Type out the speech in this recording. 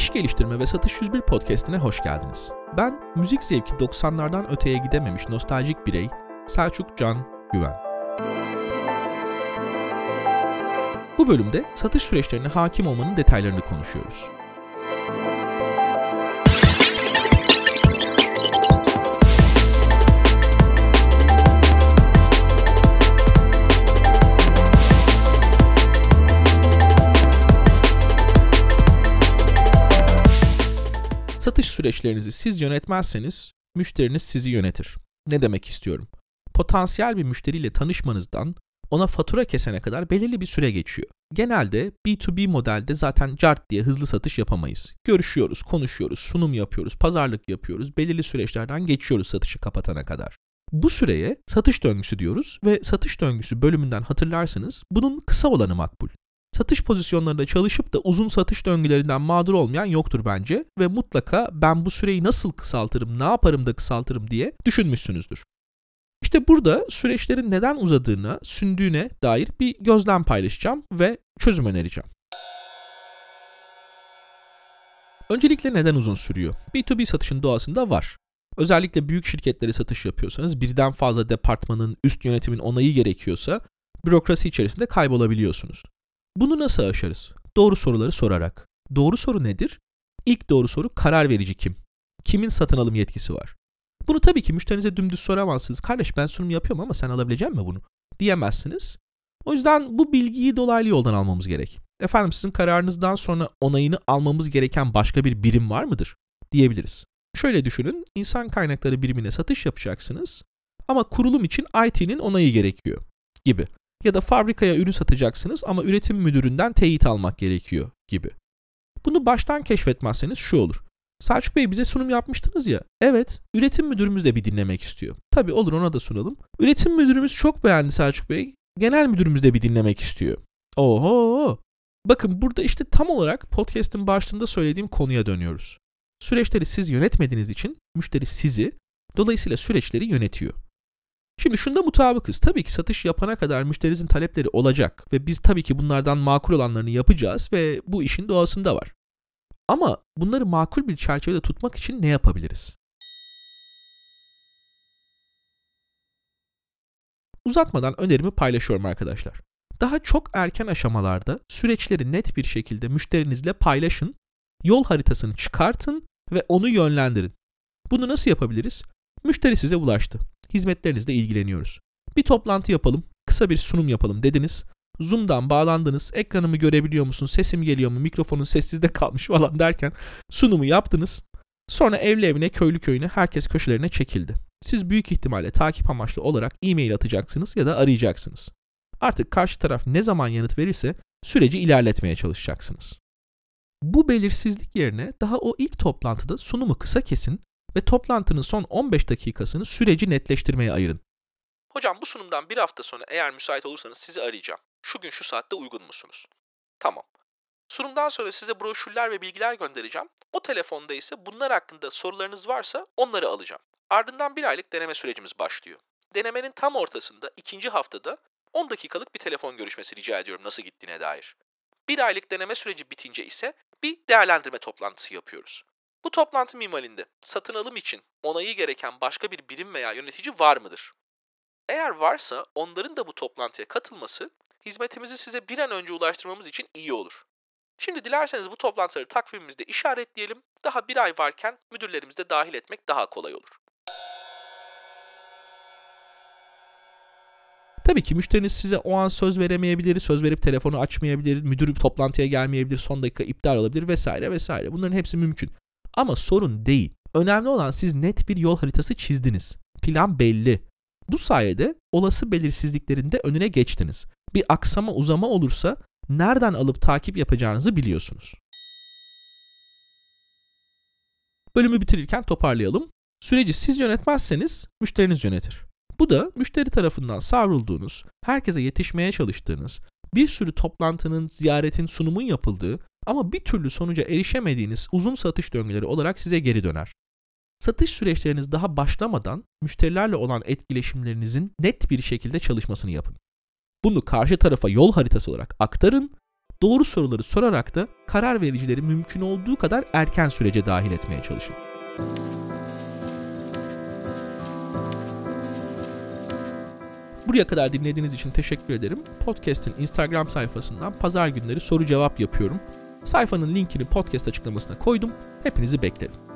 İş Geliştirme ve Satış 101 podcastine hoş geldiniz. Ben müzik zevki 90'lardan öteye gidememiş nostaljik birey Selçuk Can Güven. Bu bölümde satış süreçlerine hakim olmanın detaylarını konuşuyoruz. Satış süreçlerinizi siz yönetmezseniz müşteriniz sizi yönetir. Ne demek istiyorum? Potansiyel bir müşteriyle tanışmanızdan ona fatura kesene kadar belirli bir süre geçiyor. Genelde B2B modelde zaten cart diye hızlı satış yapamayız. Görüşüyoruz, konuşuyoruz, sunum yapıyoruz, pazarlık yapıyoruz, belirli süreçlerden geçiyoruz satışı kapatana kadar. Bu süreye satış döngüsü diyoruz ve satış döngüsü bölümünden hatırlarsanız bunun kısa olanı makbul. Satış pozisyonlarında çalışıp da uzun satış döngülerinden mağdur olmayan yoktur bence ve mutlaka ben bu süreyi nasıl kısaltırım, ne yaparım da kısaltırım diye düşünmüşsünüzdür. İşte burada süreçlerin neden uzadığına, sündüğüne dair bir gözlem paylaşacağım ve çözüm önereceğim. Öncelikle neden uzun sürüyor? B2B satışın doğasında var. Özellikle büyük şirketlere satış yapıyorsanız birden fazla departmanın, üst yönetimin onayı gerekiyorsa bürokrasi içerisinde kaybolabiliyorsunuz. Bunu nasıl aşarız? Doğru soruları sorarak. Doğru soru nedir? İlk doğru soru karar verici kim? Kimin satın alım yetkisi var? Bunu tabii ki müşterinize dümdüz soramazsınız. Kardeş ben sunum yapıyorum ama sen alabilecek mi bunu? Diyemezsiniz. O yüzden bu bilgiyi dolaylı yoldan almamız gerek. Efendim sizin kararınızdan sonra onayını almamız gereken başka bir birim var mıdır? Diyebiliriz. Şöyle düşünün, insan kaynakları birimine satış yapacaksınız ama kurulum için IT'nin onayı gerekiyor gibi. Ya da fabrikaya ürün satacaksınız ama üretim müdüründen teyit almak gerekiyor gibi. Bunu baştan keşfetmezseniz şu olur. Selçuk Bey bize sunum yapmıştınız ya. Evet, üretim müdürümüz de bir dinlemek istiyor. Tabii olur ona da sunalım. Üretim müdürümüz çok beğendi Selçuk Bey. Genel müdürümüz de bir dinlemek istiyor. Oho! Bakın burada işte tam olarak podcast'ın başında söylediğim konuya dönüyoruz. Süreçleri siz yönetmediğiniz için müşteri sizi, dolayısıyla süreçleri yönetiyor. Şimdi şunda mutabıkız. Tabii ki satış yapana kadar müşterimizin talepleri olacak ve biz tabii ki bunlardan makul olanlarını yapacağız ve bu işin doğasında var. Ama bunları makul bir çerçevede tutmak için ne yapabiliriz? Uzatmadan önerimi paylaşıyorum arkadaşlar. Daha çok erken aşamalarda süreçleri net bir şekilde müşterinizle paylaşın, yol haritasını çıkartın ve onu yönlendirin. Bunu nasıl yapabiliriz? Müşteri size ulaştı. Hizmetlerinizle ilgileniyoruz. Bir toplantı yapalım, kısa bir sunum yapalım dediniz. Zoom'dan bağlandınız, ekranımı görebiliyor musun, sesim geliyor mu, mikrofonun sessizde kalmış falan derken sunumu yaptınız. Sonra evli evine, köylü köyüne, herkes köşelerine çekildi. Siz büyük ihtimalle takip amaçlı olarak e-mail atacaksınız ya da arayacaksınız. Artık karşı taraf ne zaman yanıt verirse süreci ilerletmeye çalışacaksınız. Bu belirsizlik yerine daha o ilk toplantıda sunumu kısa kesin ve toplantının son 15 dakikasını süreci netleştirmeye ayırın. Hocam bu sunumdan bir hafta sonra eğer müsait olursanız sizi arayacağım. Şu gün şu saatte uygun musunuz? Tamam. Sunumdan sonra size broşürler ve bilgiler göndereceğim. O telefonda ise bunlar hakkında sorularınız varsa onları alacağım. Ardından bir aylık deneme sürecimiz başlıyor. Denemenin tam ortasında ikinci haftada 10 dakikalık bir telefon görüşmesi rica ediyorum nasıl gittiğine dair. Bir aylık deneme süreci bitince ise bir değerlendirme toplantısı yapıyoruz. Bu toplantı mimalinde satın alım için onayı gereken başka bir birim veya yönetici var mıdır? Eğer varsa onların da bu toplantıya katılması hizmetimizi size bir an önce ulaştırmamız için iyi olur. Şimdi dilerseniz bu toplantıları takvimimizde işaretleyelim. Daha bir ay varken müdürlerimizi de dahil etmek daha kolay olur. Tabii ki müşteriniz size o an söz veremeyebilir, söz verip telefonu açmayabilir, müdür toplantıya gelmeyebilir, son dakika iptal olabilir vesaire vesaire. Bunların hepsi mümkün. Ama sorun değil. Önemli olan siz net bir yol haritası çizdiniz. Plan belli. Bu sayede olası belirsizliklerin de önüne geçtiniz. Bir aksama uzama olursa nereden alıp takip yapacağınızı biliyorsunuz. Bölümü bitirirken toparlayalım. Süreci siz yönetmezseniz müşteriniz yönetir. Bu da müşteri tarafından savrulduğunuz, herkese yetişmeye çalıştığınız, bir sürü toplantının, ziyaretin, sunumun yapıldığı ama bir türlü sonuca erişemediğiniz uzun satış döngüleri olarak size geri döner. Satış süreçleriniz daha başlamadan müşterilerle olan etkileşimlerinizin net bir şekilde çalışmasını yapın. Bunu karşı tarafa yol haritası olarak aktarın. Doğru soruları sorarak da karar vericileri mümkün olduğu kadar erken sürece dahil etmeye çalışın. Buraya kadar dinlediğiniz için teşekkür ederim. Podcast'in Instagram sayfasından pazar günleri soru cevap yapıyorum. Sayfanın linkini podcast açıklamasına koydum. Hepinizi beklerim.